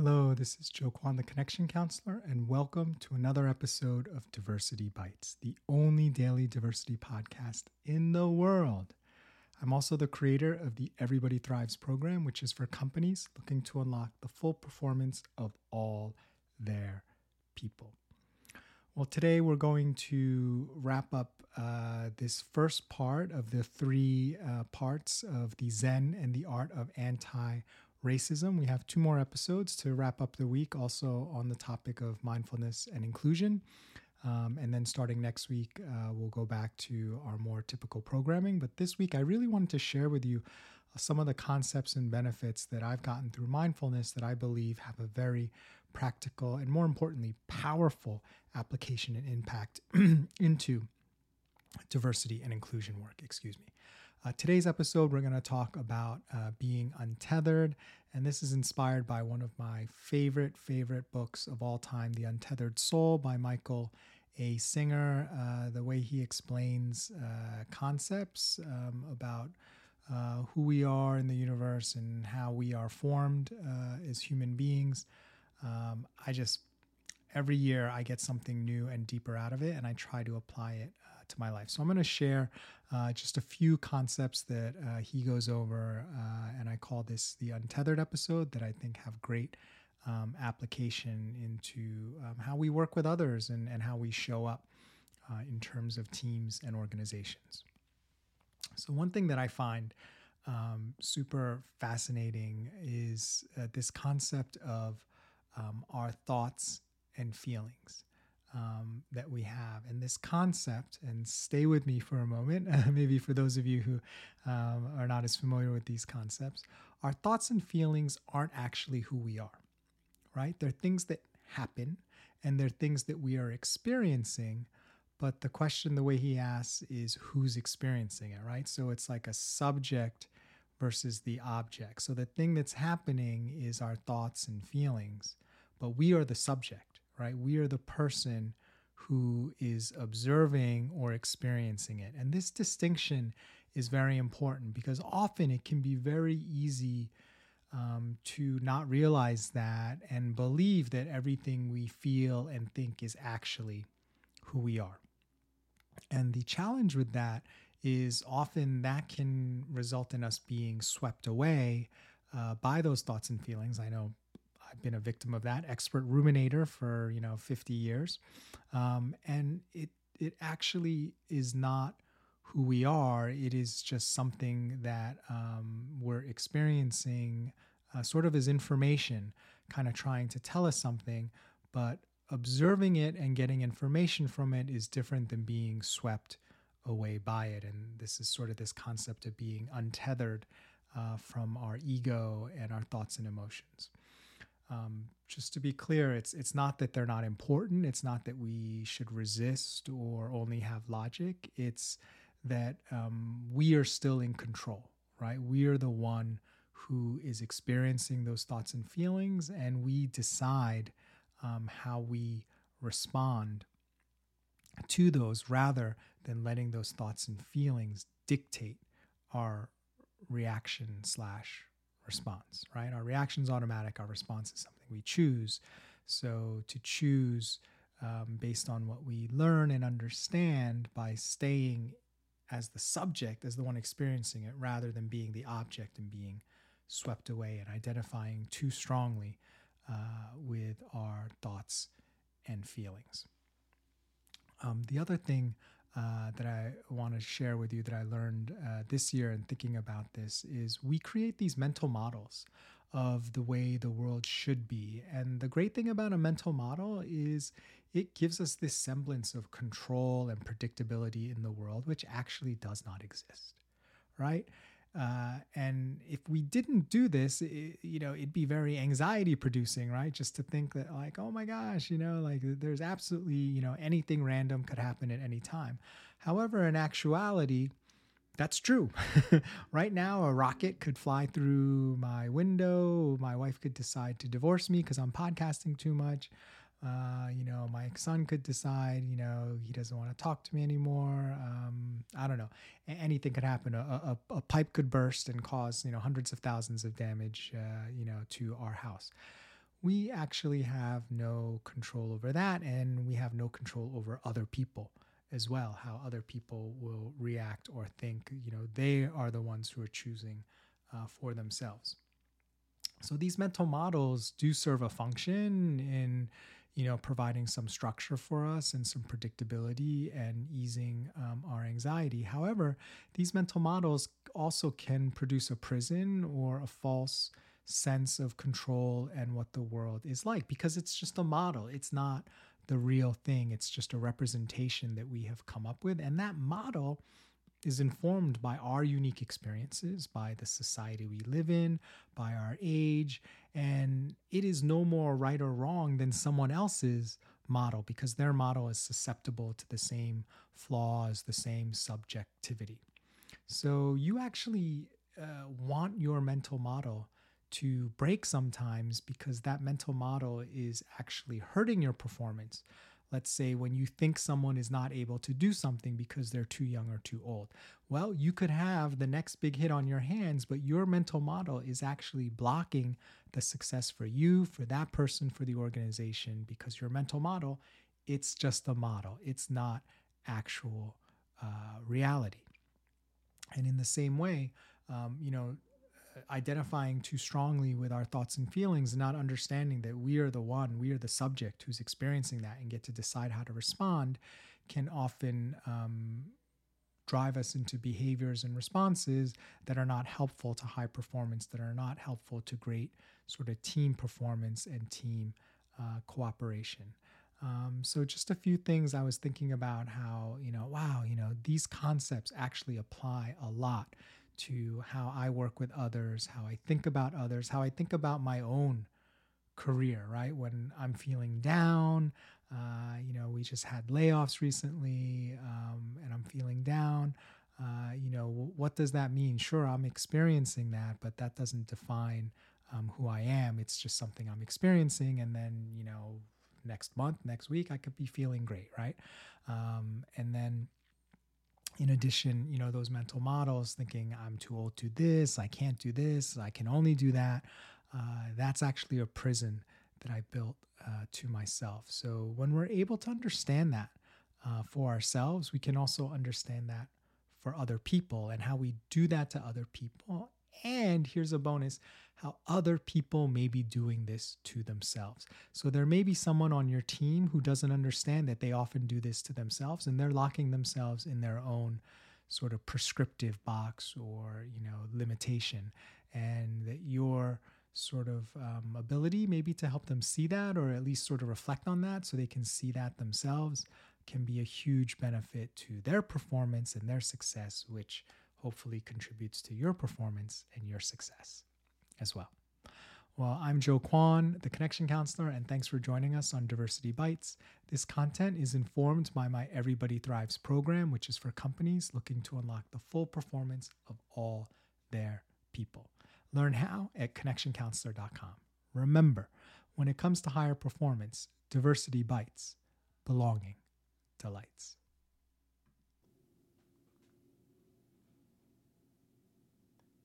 Hello, this is Joe Kwan, the Connection Counselor, and welcome to another episode of Diversity Bites, the only daily diversity podcast in the world. I'm also the creator of the Everybody Thrives program, which is for companies looking to unlock the full performance of all their people. Well, today we're going to wrap up uh, this first part of the three uh, parts of the Zen and the art of anti racism. We have two more episodes to wrap up the week, also on the topic of mindfulness and inclusion. Um, and then starting next week, uh, we'll go back to our more typical programming. But this week, I really wanted to share with you some of the concepts and benefits that I've gotten through mindfulness that I believe have a very practical and, more importantly, powerful application and impact into diversity and inclusion work. Excuse me. Uh, today's episode, we're going to talk about uh, being untethered. And this is inspired by one of my favorite, favorite books of all time, The Untethered Soul by Michael A. Singer. Uh, the way he explains uh, concepts um, about uh, who we are in the universe and how we are formed uh, as human beings. Um, I just, every year, I get something new and deeper out of it, and I try to apply it to my life. So I'm going to share uh, just a few concepts that uh, he goes over, uh, and I call this the untethered episode that I think have great um, application into um, how we work with others and, and how we show up uh, in terms of teams and organizations. So, one thing that I find um, super fascinating is uh, this concept of um, our thoughts and feelings um, that we have. And this concept, and stay with me for a moment, maybe for those of you who um, are not as familiar with these concepts, our thoughts and feelings aren't actually who we are, right? They're things that happen and they're things that we are experiencing. But the question, the way he asks, is who's experiencing it, right? So it's like a subject versus the object. So the thing that's happening is our thoughts and feelings, but we are the subject right? We are the person who is observing or experiencing it. And this distinction is very important because often it can be very easy um, to not realize that and believe that everything we feel and think is actually who we are. And the challenge with that is often that can result in us being swept away uh, by those thoughts and feelings. I know I've been a victim of that expert ruminator for you know 50 years, um, and it it actually is not who we are. It is just something that um, we're experiencing, uh, sort of as information, kind of trying to tell us something, but observing it and getting information from it is different than being swept away by it. And this is sort of this concept of being untethered uh, from our ego and our thoughts and emotions. Um, just to be clear, it's it's not that they're not important. It's not that we should resist or only have logic. It's that um, we are still in control, right? We are the one who is experiencing those thoughts and feelings, and we decide um, how we respond to those rather than letting those thoughts and feelings dictate our reaction slash response, right? Our reaction is automatic, our response is something we choose. So to choose um, based on what we learn and understand by staying as the subject, as the one experiencing it, rather than being the object and being swept away and identifying too strongly uh, with our thoughts and feelings. Um, the other thing uh, that I want to share with you that I learned uh, this year in thinking about this is we create these mental models of the way the world should be. And the great thing about a mental model is it gives us this semblance of control and predictability in the world, which actually does not exist, right? Uh, and if we didn't do this, it, you know, it'd be very anxiety producing, right? Just to think that, like, oh my gosh, you know, like there's absolutely, you know, anything random could happen at any time. However, in actuality, that's true. right now, a rocket could fly through my window. My wife could decide to divorce me because I'm podcasting too much. Uh, you know, my son could decide, you know, he doesn't want to talk to me anymore. Um, I don't know. Anything could happen. A, a, a, pipe could burst and cause, you know, hundreds of thousands of damage, uh, you know, to our house. We actually have no control over that, and we have no control over other people as well. How other people will react or think. You know, they are the ones who are choosing uh, for themselves. So these mental models do serve a function in you know, providing some structure for us and some predictability and easing um, our anxiety. However, these mental models also can produce a prison or a false sense of control and what the world is like because it's just a model. It's not the real thing, it's just a representation that we have come up with. And that model is informed by our unique experiences, by the society we live in, by our age, and it is no more right or wrong than someone else's model because their model is susceptible to the same flaws, the same subjectivity. So you actually uh, want your mental model to break sometimes because that mental model is actually hurting your performance let's say when you think someone is not able to do something because they're too young or too old. Well, you could have the next big hit on your hands, but your mental model is actually blocking the success for you, for that person, for the organization, because your mental model, it's just a model, it's not actual uh, reality. And in the same way, um, you know, identifying too strongly with our thoughts and feelings and not understanding that we are the one, we are the subject who's experiencing that and get to decide how to respond can often um, drive us into behaviors and responses that are not helpful to high performance, that are not helpful to great sort of team performance and team uh, cooperation. Um, so, just a few things I was thinking about how, you know, wow, you know, these concepts actually apply a lot to how I work with others, how I think about others, how I think about my own career, right? When I'm feeling down, uh, you know, we just had layoffs recently um, and I'm feeling down. Uh, you know, what does that mean? Sure, I'm experiencing that, but that doesn't define um, who I am. It's just something I'm experiencing. And then, you know, next month, next week, I could be feeling great, right? Um, and then, in addition, you know, those mental models thinking I'm too old to this, I can't do this, I can only do that. Uh, that's actually a prison that I built uh, to myself. So when we're able to understand that uh, for ourselves, we can also understand that for other people and how we do that to other people. And here's a bonus how other people may be doing this to themselves. So there may be someone on your team who doesn't understand that they often do this to themselves and they're locking themselves in their own sort of prescriptive box or, you know, limitation and that your sort of um, ability maybe to help them see that or at least sort of reflect on that so they can see that themselves can be a huge benefit to their performance and their success which hopefully contributes to your performance and your success as well. Well, I'm Joe Kwan, the Connection Counselor, and thanks for joining us on Diversity Bites. This content is informed by my Everybody Thrives program, which is for companies looking to unlock the full performance of all their people. Learn how at connectioncounselor.com. Remember, when it comes to higher performance, diversity bites, belonging delights.